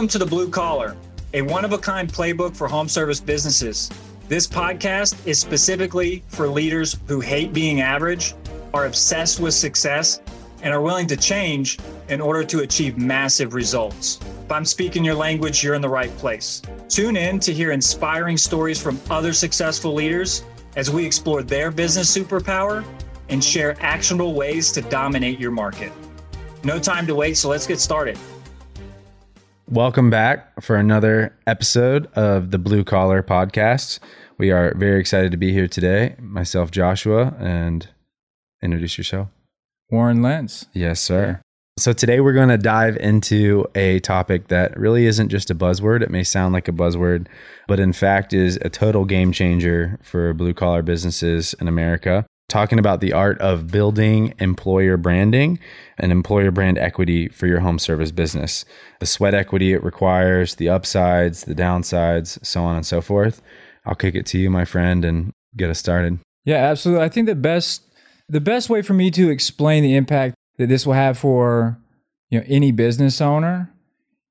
Welcome to the Blue Collar, a one of a kind playbook for home service businesses. This podcast is specifically for leaders who hate being average, are obsessed with success, and are willing to change in order to achieve massive results. If I'm speaking your language, you're in the right place. Tune in to hear inspiring stories from other successful leaders as we explore their business superpower and share actionable ways to dominate your market. No time to wait, so let's get started. Welcome back for another episode of the Blue Collar Podcast. We are very excited to be here today. Myself, Joshua, and introduce yourself. Warren Lentz. Yes, sir. So today we're going to dive into a topic that really isn't just a buzzword. It may sound like a buzzword, but in fact is a total game changer for blue collar businesses in America talking about the art of building employer branding and employer brand equity for your home service business. The sweat equity it requires, the upsides, the downsides, so on and so forth. I'll kick it to you, my friend, and get us started. Yeah, absolutely. I think the best the best way for me to explain the impact that this will have for you know any business owner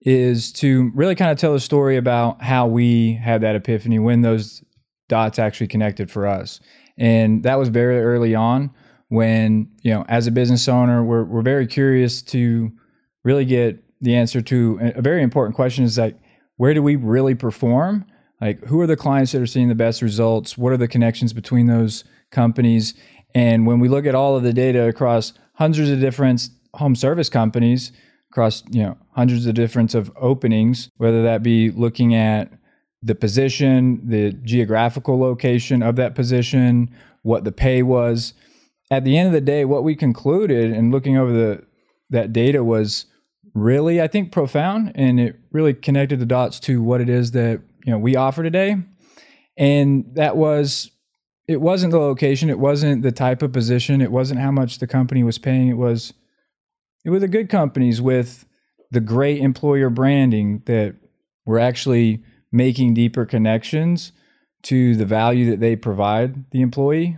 is to really kind of tell a story about how we had that epiphany when those dots actually connected for us. And that was very early on when, you know, as a business owner, we're, we're very curious to really get the answer to a very important question is like, where do we really perform? Like, who are the clients that are seeing the best results? What are the connections between those companies? And when we look at all of the data across hundreds of different home service companies, across you know hundreds of different of openings, whether that be looking at the position, the geographical location of that position, what the pay was. At the end of the day, what we concluded and looking over the that data was really, I think, profound, and it really connected the dots to what it is that you know we offer today. And that was, it wasn't the location, it wasn't the type of position, it wasn't how much the company was paying. It was, it were the good companies with the great employer branding that were actually making deeper connections to the value that they provide the employee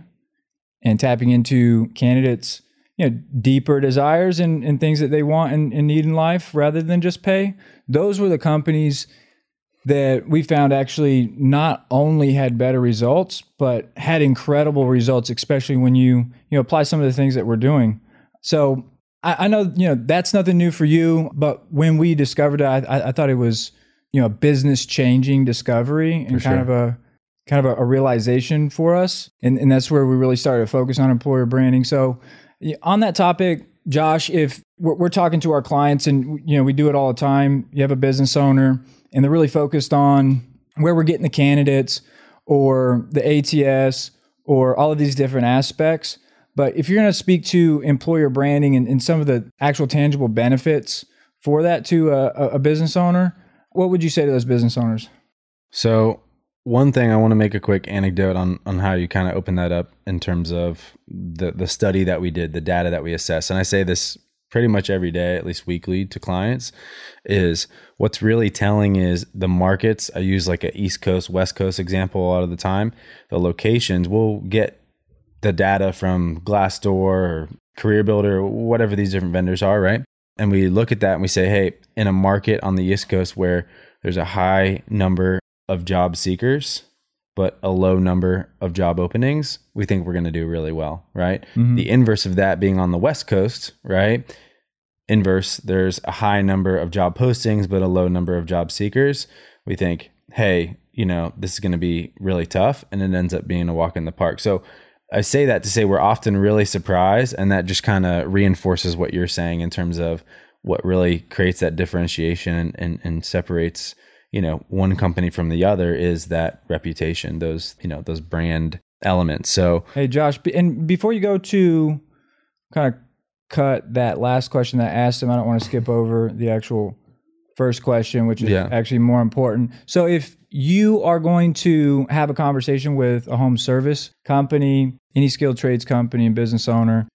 and tapping into candidates you know deeper desires and, and things that they want and, and need in life rather than just pay. Those were the companies that we found actually not only had better results but had incredible results especially when you you know apply some of the things that we're doing. So i, I know you know that's nothing new for you but when we discovered it i, I thought it was you know business changing discovery and For kind sure. of a kind of a, a realization for us. And, and that's where we really started to focus on employer branding. So on that topic josh if we're, we're talking to our clients and you know we do it all the time. You have a business owner and they're really focused on where we're getting the candidates or the ats or all of these different aspects. But if you're going to speak to employer branding and, and some of the actual tangible benefits for that to a, a- a business owner what would you say to those business owners? So, one thing I want to make a quick anecdote on on how you kind of open that up in terms of the the study that we did, the data that we assess. And I say this pretty much every day, at least weekly to clients, is what's really telling is the markets. I use like a East Coast, West Coast example a lot of the time. The locations we'll get the data from Glassdoor or Career Builder, whatever these different vendors are, right? And we look at that and we say, hey, in a market on the East Coast where there's a high number of job seekers, but a low number of job openings, we think we're going to do really well, right? Mm-hmm. The inverse of that being on the West Coast, right? Inverse, there's a high number of job postings, but a low number of job seekers. We think, hey, you know, this is going to be really tough. And it ends up being a walk in the park. So I say that to say we're often really surprised. And that just kind of reinforces what you're saying in terms of what really creates that differentiation and, and, and separates you know one company from the other is that reputation those you know those brand elements so Hey, Josh, and before you go to kind of cut that last question that I asked him, I don't want to skip over the actual first question, which is Yeah. actually more important. So, if you are going to have a conversation with a home service company, any skilled trades company, and business owner,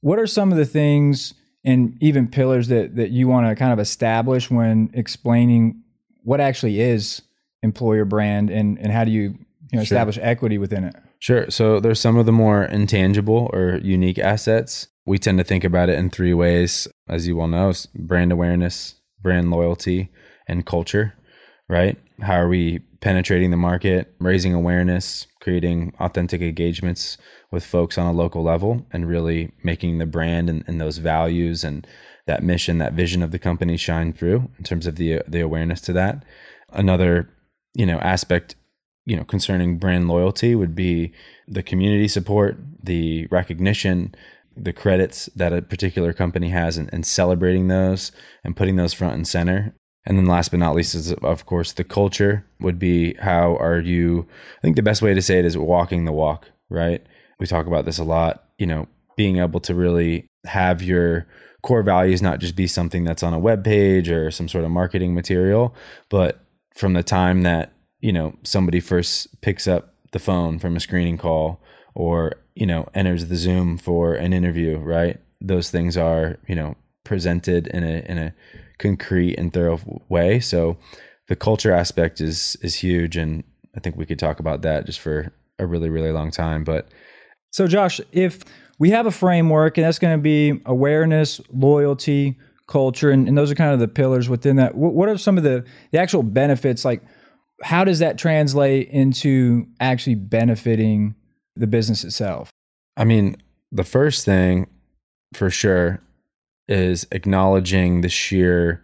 what are some of the things and even pillars that that you want to kind of establish when explaining what actually is employer brand and and how do you you know Sure. establish equity within it? Sure. So there's some of the more intangible or unique assets. We tend to think about it in three ways, as you well know: brand awareness, brand loyalty, and culture, right? How are we penetrating the market, raising awareness, creating authentic engagements with folks on a local level, and really making the brand and, and those values and that mission, that vision of the company shine through in terms of the the awareness to that. Another, you know, aspect, you know, concerning brand loyalty would be the community support, the recognition, the credits that a particular company has and, and, celebrating those and putting those front and center. And then last but not least is of course the culture would be how are you I think the best way to say it is walking the walk, right? We talk about this a lot, you know, being able to really have your core values not just be something that's on a web page or some sort of marketing material, but from the time that, you know, somebody first picks up the phone from a screening call or you know enters the zoom for an interview right those things are you know presented in a in a concrete and thorough way so the culture aspect is is huge and i think we could talk about that just for a really really long time but so josh if we have a framework and that's going to be awareness loyalty culture and, and, those are kind of the pillars within that what, what are some of the the actual benefits like how does that translate into actually benefiting the business itself? I mean, the first thing for sure is acknowledging the sheer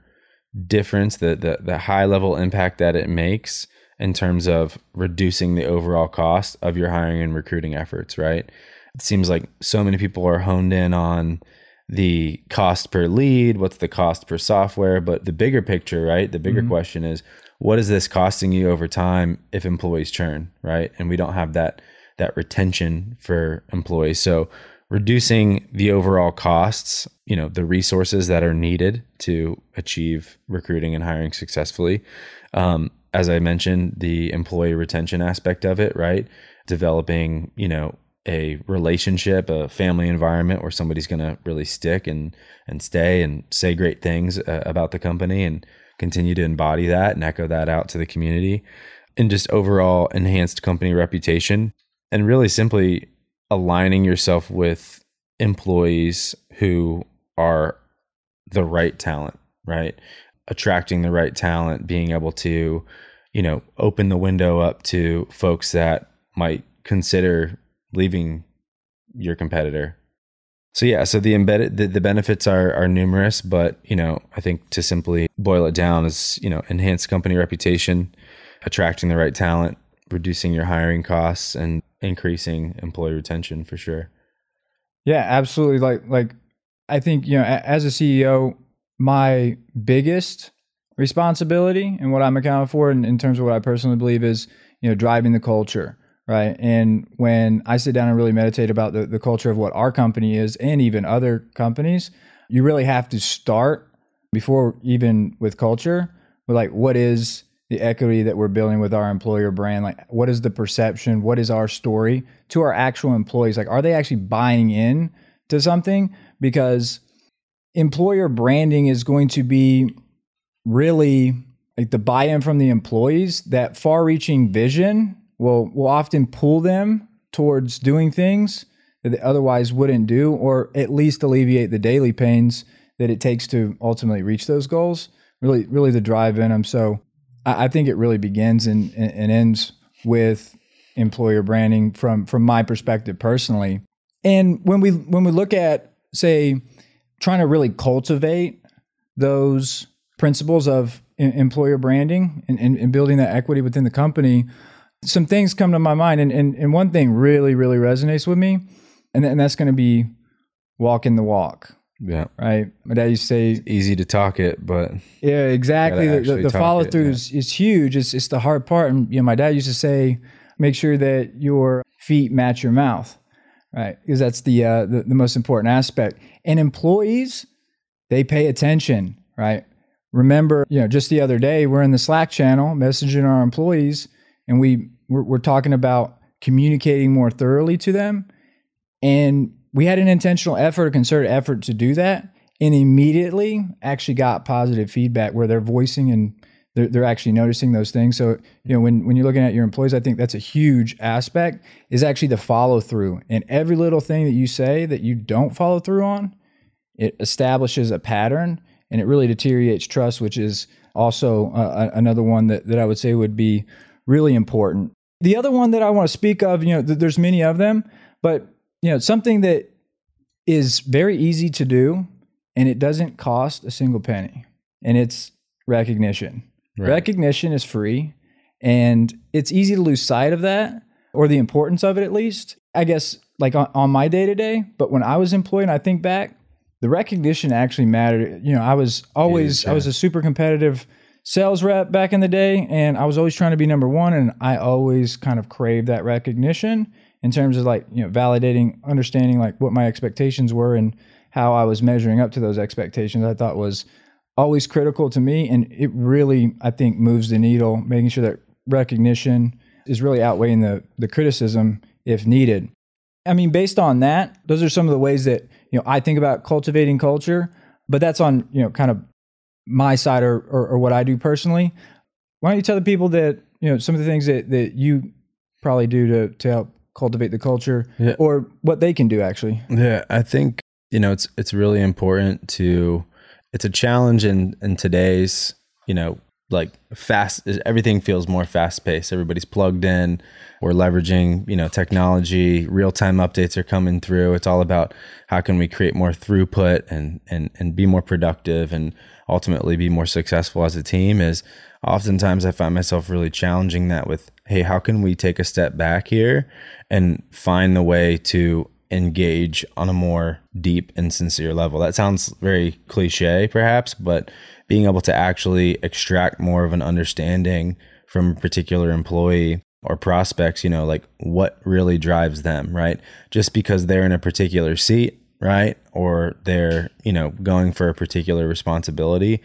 difference, the, the, the high level impact that it makes in terms of reducing the overall cost of your hiring and recruiting efforts, right? It seems like so many people are honed in on the cost per lead, what's the cost per software, but the bigger picture, right? The bigger mm-hmm. question is what is this costing you over time if employees churn, right? And we don't have that that retention for employees. So reducing the overall costs, you know, the resources that are needed to achieve recruiting and hiring successfully. Um, as I mentioned, the employee retention aspect of it, right? Developing, you know, a relationship, a family environment where somebody's going to really stick and and stay and say great things uh, about the company and continue to embody that and echo that out to the community and just overall enhanced company reputation and really simply aligning yourself with employees who are the right talent, right? Attracting the right talent, being able to, you know, open the window up to folks that might consider leaving your competitor. So yeah, so the embedded the, the benefits are are numerous, but you know, I think to simply boil it down is, you know, enhance company reputation, attracting the right talent, reducing your hiring costs and increasing employee retention for sure. Yeah, absolutely. Like like I think, you know, as a CEO, my biggest responsibility and what I'm accounting for in, in terms of what I personally believe is, you know, driving the culture. Right. And when I sit down and really meditate about the, the culture of what our company is and even other companies, you really have to start before even with culture with like what is the equity that we're building with our employer brand like what is the perception? What is our story to our actual employees? Like are they actually buying in to something? Because employer branding is going to be really like the buy-in from the employees that far-reaching vision will will often pull them towards doing things that they otherwise wouldn't do or at least alleviate the daily pains that it takes to ultimately reach those goals. Really really the drive in them so I think it really begins and, and ends with employer branding from from my perspective personally. And when we when we look at say trying to really cultivate those principles of employer branding and, and, and, building that equity within the company, some things come to my mind. And, and, and one thing really, really resonates with me, and, and that's going to be walking the walk. Yeah. Right. My dad used to say it's easy to talk it, but yeah, exactly. The, the, follow through yeah. is, is huge. It's it's the hard part. And you know, my dad used to say, make sure that your feet match your mouth, right? Because that's the, uh, the the most important aspect. And employees, they pay attention, right? Remember, you know, just the other day we're in the Slack channel messaging our employees, and we we're, we're talking about communicating more thoroughly to them, and we had an intentional effort, a concerted effort to do that, and immediately actually got positive feedback where they're voicing and they're, they're actually noticing those things. So, you know, when, when you're looking at your employees, I think that's a huge aspect is actually the follow through. And every little thing that you say that you don't follow through on, it establishes a pattern and it really deteriorates trust, which is also uh, another one that, that I would say would be really important. The other one that I want to speak of, you know, th- there's many of them, but you know, something that is very easy to do and it doesn't cost a single penny, and it's recognition. Right. Recognition is free, and it's easy to lose sight of that or the importance of it at least. I guess like on, on my day to day, but when I was employed, and I think back, the recognition actually mattered. You know, I was always I was a super competitive sales rep back in the day, and I was always trying to be number one, and I always kind of craved that recognition in terms of like you know validating, understanding like what my expectations were and how I was measuring up to those expectations. I thought was always critical to me, and it really I think moves the needle, making sure that recognition is really outweighing the the criticism if needed. I mean, based on that, those are some of the ways that you know I think about cultivating culture. But that's on you know kind of my side or, or, or what I do personally. Why don't you tell the people that you know some of the things that that you probably do to to help cultivate the culture, yeah. or what they can do actually? Yeah, I think you know it's it's really important to. It's a challenge in in today's you know like fast everything feels more fast paced everybody's plugged in we're leveraging you know technology real time updates are coming through it's all about how can we create more throughput and and and be more productive and ultimately be more successful as a team is oftentimes i find myself really challenging that with hey how can we take a step back here and find the way to engage on a more deep and sincere level that sounds very cliche perhaps but being able to actually extract more of an understanding from a particular employee or prospects, you know, like what really drives them, right? Just because they're in a particular seat, right? Or they're, you know, going for a particular responsibility,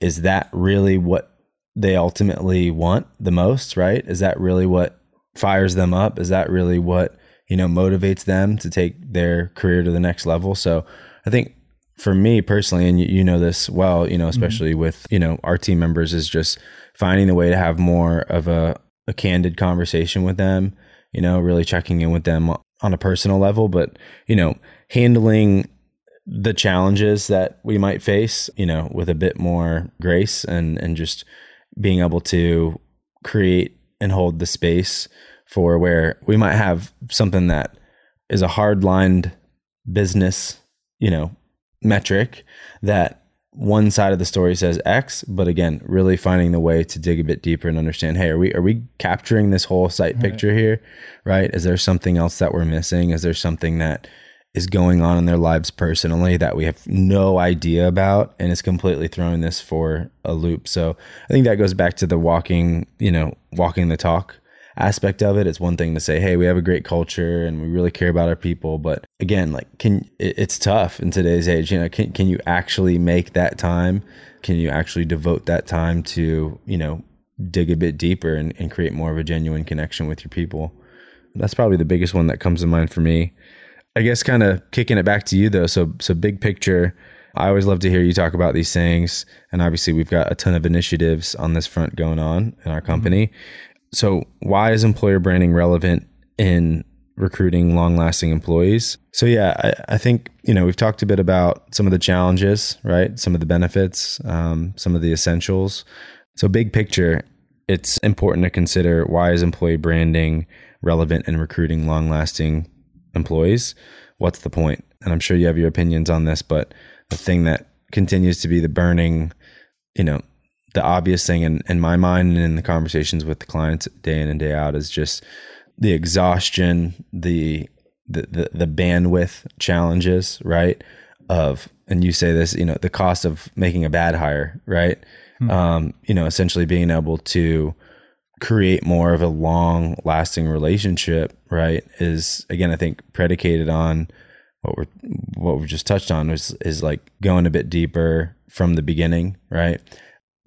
is that really what they ultimately want the most, right? Is that really what fires them up? Is that really what, you know, motivates them to take their career to the next level? So I think for me personally, and you, you know this well, you know, mm-hmm. especially mm-hmm. with, you know, our team members is just finding a way to have more of a, a candid conversation with them, you know, really checking in with them on a personal level, but, you know, handling the challenges that we might face, you know, with a bit more grace and, and just being able to create and hold the space for where we might have something that is a hard lined business, you know, metric that one side of the story says X, but again, really finding the way to dig a bit deeper and understand, hey, are we are we capturing this whole site right. picture here? Right? Is there something else that we're missing? Is there something that is going on in their lives personally that we have no idea about and is completely throwing this for a loop. So I think that goes back to the walking, you know, walking the talk aspect of it. It's one thing to say, "Hey, we have a great culture and we really care about our people," but again, like can it's tough in today's age. You know, can can you actually make that time? Can you actually devote that time to you know dig a bit deeper and, and create more of a genuine connection with your people? That's probably the biggest one that comes to mind for me. I guess kind of kicking it back to you though. So so big picture. I always love to hear you talk about these things. And obviously, we've got a ton of initiatives on this front going on in our company. Mm-hmm. So, why is employer branding relevant in recruiting long lasting employees? So, yeah, I, I, think, you know, we've talked a bit about some of the challenges, right? Some of the benefits, um, some of the essentials. So, big picture, it's important to consider why is employee branding relevant in recruiting long lasting employees? What's the point? And I'm sure you have your opinions on this, but the thing that continues to be the burning, you know, the obvious thing in, in my mind and in the conversations with the clients day in and day out is just the exhaustion, the the the, the bandwidth challenges, right? Of and you say this, you know, the cost of making a bad hire, right? Hmm. Um, you know, essentially being able to create more of a long lasting relationship, right? Is again, I think predicated on what we're what we've just touched on is is like going a bit deeper from the beginning, right?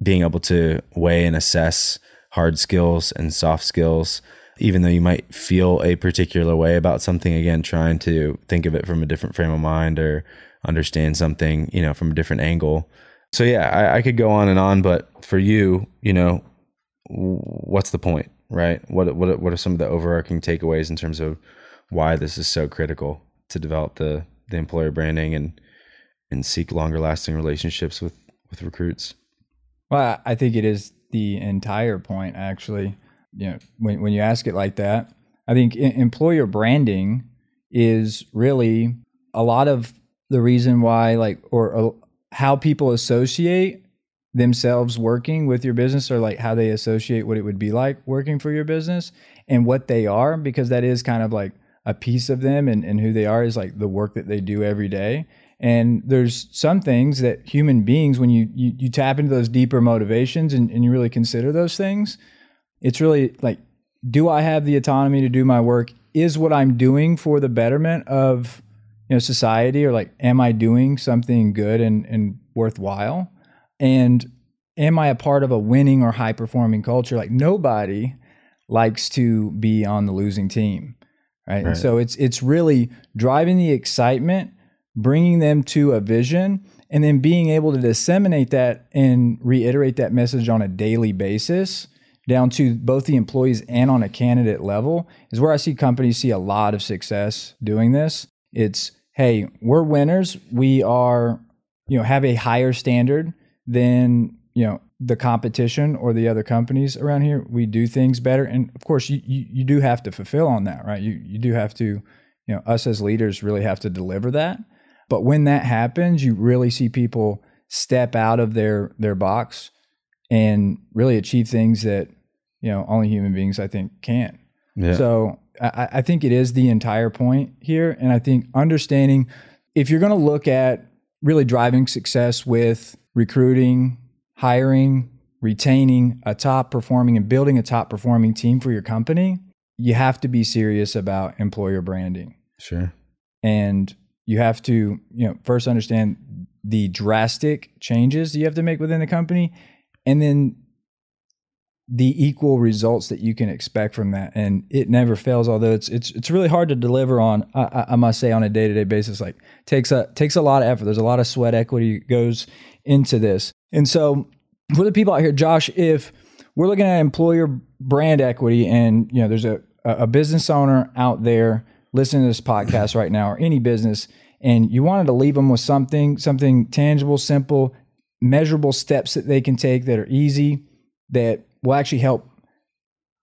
being able to weigh and assess hard skills and soft skills even though you might feel a particular way about something again trying to think of it from a different frame of mind or understand something you know from a different angle so yeah I, I, could go on and on but for you you know what's the point right what what what are some of the overarching takeaways in terms of why this is so critical to develop the the employer branding and and seek longer lasting relationships with with recruits Well, I think it is the entire point, actually. You know, when, when you ask it like that, I think employer branding is really a lot of the reason why, like, or uh, how people associate themselves working with your business or like how they associate what it would be like working for your business and what they are, because that is kind of like a piece of them and, and who they are is like the work that they do every day. And there's some things that human beings, when you, you, you tap into those deeper motivations and, and you really consider those things, it's really like, do I have the autonomy to do my work? Is what I'm doing for the betterment of you know society, or like, am I doing something good and, and worthwhile? And am I a part of a winning or high performing culture? Like nobody likes to be on the losing team, right? right. And so it's it's really driving the excitement bringing them to a vision and then being able to disseminate that and reiterate that message on a daily basis down to both the employees and on a candidate level is where I see companies see a lot of success doing this. It's hey, we're winners. We are, you know, have a higher standard than, you know, the competition or the other companies around here. We do things better. And of course you you, you do have to fulfill on that, right? You you do have to, you know, us as leaders really have to deliver that. But when that happens, you really see people step out of their their box and really achieve things that you know only human beings I think can. Yeah. So I, I think it is the entire point here, and I think understanding if you're going to look at really driving success with recruiting, hiring, retaining a top performing and building a top performing team for your company, you have to be serious about employer branding. Sure. And you have to you know first understand the drastic changes you have to make within the company and then the equal results that you can expect from that and it never fails although it's it's it's really hard to deliver on i, I must say on a day-to-day basis like takes a takes a lot of effort. There's a lot of sweat equity goes into this. And so for the people out here josh if we're looking at employer brand equity and you know there's a a business owner out there listening to this podcast right now or any business and you wanted to leave them with something, something tangible, simple, measurable steps that they can take that are easy, that will actually help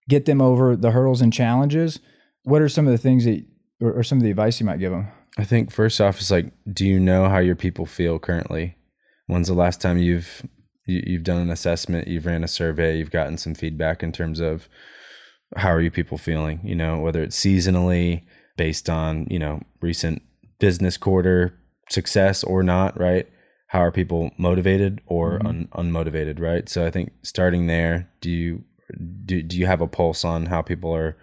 get them over the hurdles and challenges, what are some of the things that, or, or some of the advice you might give them? I think first off is like, do you know how your people feel currently? When's the last time you've you, have you have done an assessment, you've ran a survey, you've gotten some feedback in terms of how are you people feeling? You know, whether it's seasonally, based on you know recent business quarter success or not, right? How are people motivated or mm-hmm. un- unmotivated, right? So I think starting there, do you do do you have a pulse on how people are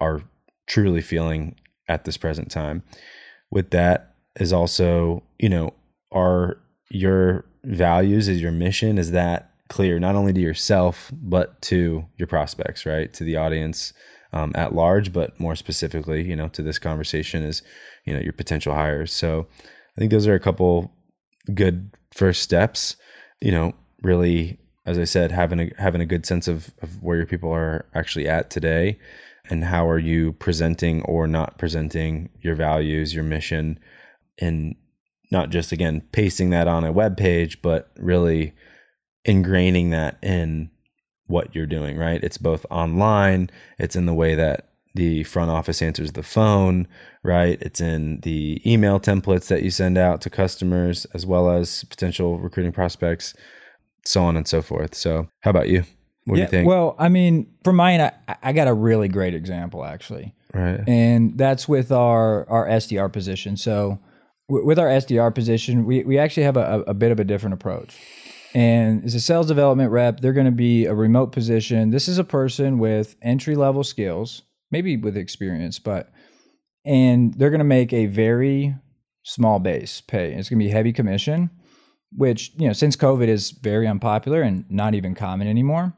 are truly feeling at this present time? With that is also, you know, are your values, is your mission, is that clear not only to yourself but to your prospects, right? To the audience um, at large, but more specifically, you know, to this conversation is, you know, your potential hires. So I think those are a couple good first steps. You know, really, as I said, having a having a good sense of, of where your people are actually at today, and how are you presenting or not presenting your values, your mission, and not just again pasting that on a web page, but really ingraining that in what you're doing, right? It's both online, it's in the way that the front office answers the phone, right? It's in the email templates that you send out to customers as well as potential recruiting prospects, so on and so forth. So, how about you? What yeah, do you think? Well, I mean, for mine, I, I got a really great example actually. Right. And that's with our our SDR position. So, w- with our SDR position, we, we actually have a, a bit of a different approach and as a sales development rep, they're going to be a remote position. This is a person with entry level skills, maybe with experience, but and they're going to make a very small base pay. It's going to be heavy commission, which you know since COVID is very unpopular and not even common anymore.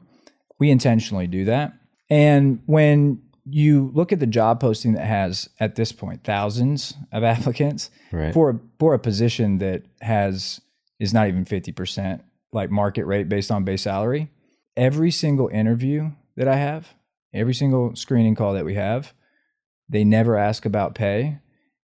We intentionally do that, and when you look at the job posting that has at this point thousands of applicants right. for for a position that has is not even 50% like market rate based on base salary. Every single interview that I have, every single screening call that we have, they never ask about pay.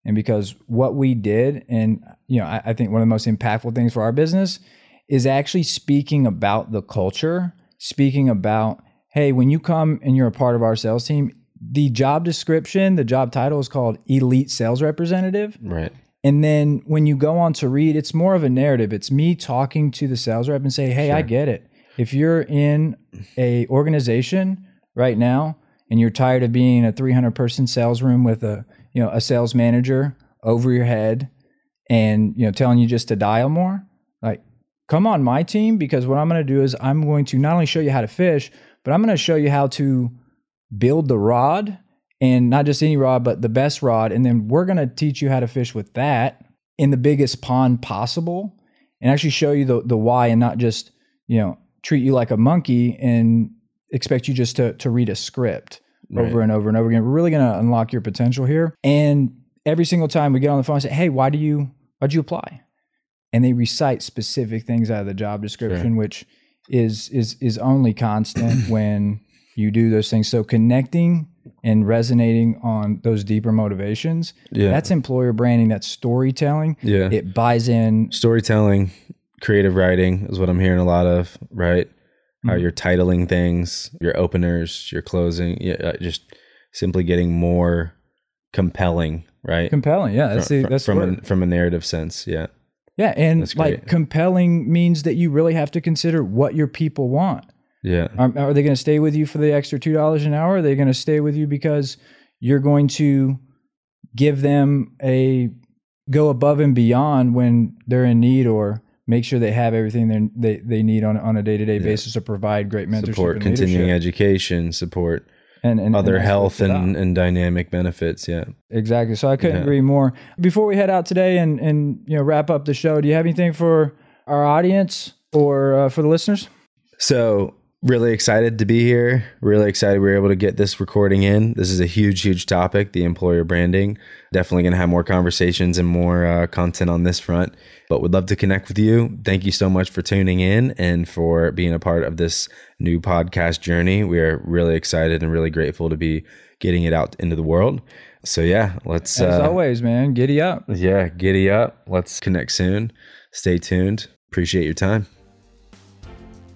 And because what we did, and you know, I, I think one of the most impactful things for our business is actually speaking about the culture, speaking about, hey, when you come and you're a part of our sales team, the job description, the job title is called Elite Sales Representative. Right. And then when you go on to read, it's more of a narrative. It's me talking to the sales rep and say, "Hey, I get it. If you're in a organization right now and you're tired of being a 300 person sales room with a, you know, a sales manager over your head and, you know, telling you just to dial more, like come on my team because what I'm going to do is I'm going to not only show you how to fish, but I'm going to show you how to build the rod and not just any rod, but the best rod. And then we're going to teach you how to fish with that in the biggest pond possible and actually show you the, the why and not just, you know, treat you like a monkey and expect you just to, to read a script over and over and over again. We're really going to unlock your potential here. And every single time we get on the phone and say, Hey, why do you, why'd you apply? And they recite specific things out of the job description, which is, is, is only constant when you do those things. So connecting and resonating on those deeper motivations, Yeah. that's employer branding, that's storytelling. yeah. It buys in. Storytelling, creative writing is what I'm hearing a lot of, right? How Mhm. you're titling things, your openers, your closing, yeah, uh, just simply getting more compelling, right? Compelling, yeah. That's Fr- the that's from a, from a narrative sense, yeah. yeah, and like compelling means that you really have to consider what your people want. Yeah. Are, are they going to stay with you for the extra two dollars an hour? Are they going to stay with you because you're going to give them a go above and beyond when they're in need, or make sure they have everything they they, need on on a day to day basis to provide great mentorship support continuing leadership. education, support and, and other and health that's what it's and, and dynamic benefits, yeah. Exactly. So I couldn't Yeah. agree more. Before we head out today and and you know wrap up the show, do you have anything for our audience or uh, for the listeners? So really excited to be here. Really excited we were able to get this recording in. This is a huge, huge topic, the employer branding. Definitely going to have more conversations and more uh, content on this front. But would love to connect with you. Thank you so much for tuning in and for being a part of this new podcast journey. We are really excited and really grateful to be getting it out into the world. So yeah, let's As uh, always, man, giddy up. yeah, giddy up. Let's connect soon. Stay tuned. Appreciate your time.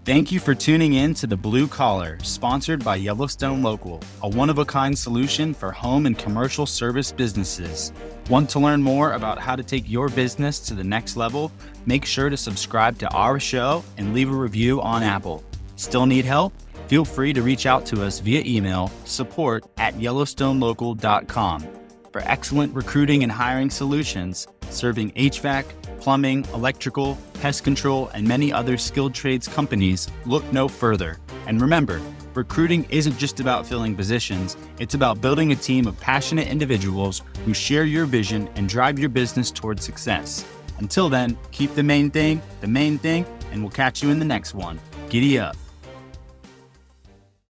Thank you for tuning in to The Blue Collar, sponsored by Yellowstone Local, a one of a kind solution for home and commercial service businesses. Want to learn more about how to take your business to the next level? Make sure to subscribe to our show and leave a review on Apple. Still need help? Feel free to reach out to us via email support at yellowstonelocal.com for excellent recruiting and hiring solutions serving HVAC, plumbing, electrical, pest control, and many other skilled trades companies, look no further. And remember, recruiting isn't just about filling positions, it's about building a team of passionate individuals who share your vision and drive your business towards success. Until then, keep the main thing the main thing, and we'll catch you in the next one. Giddy up.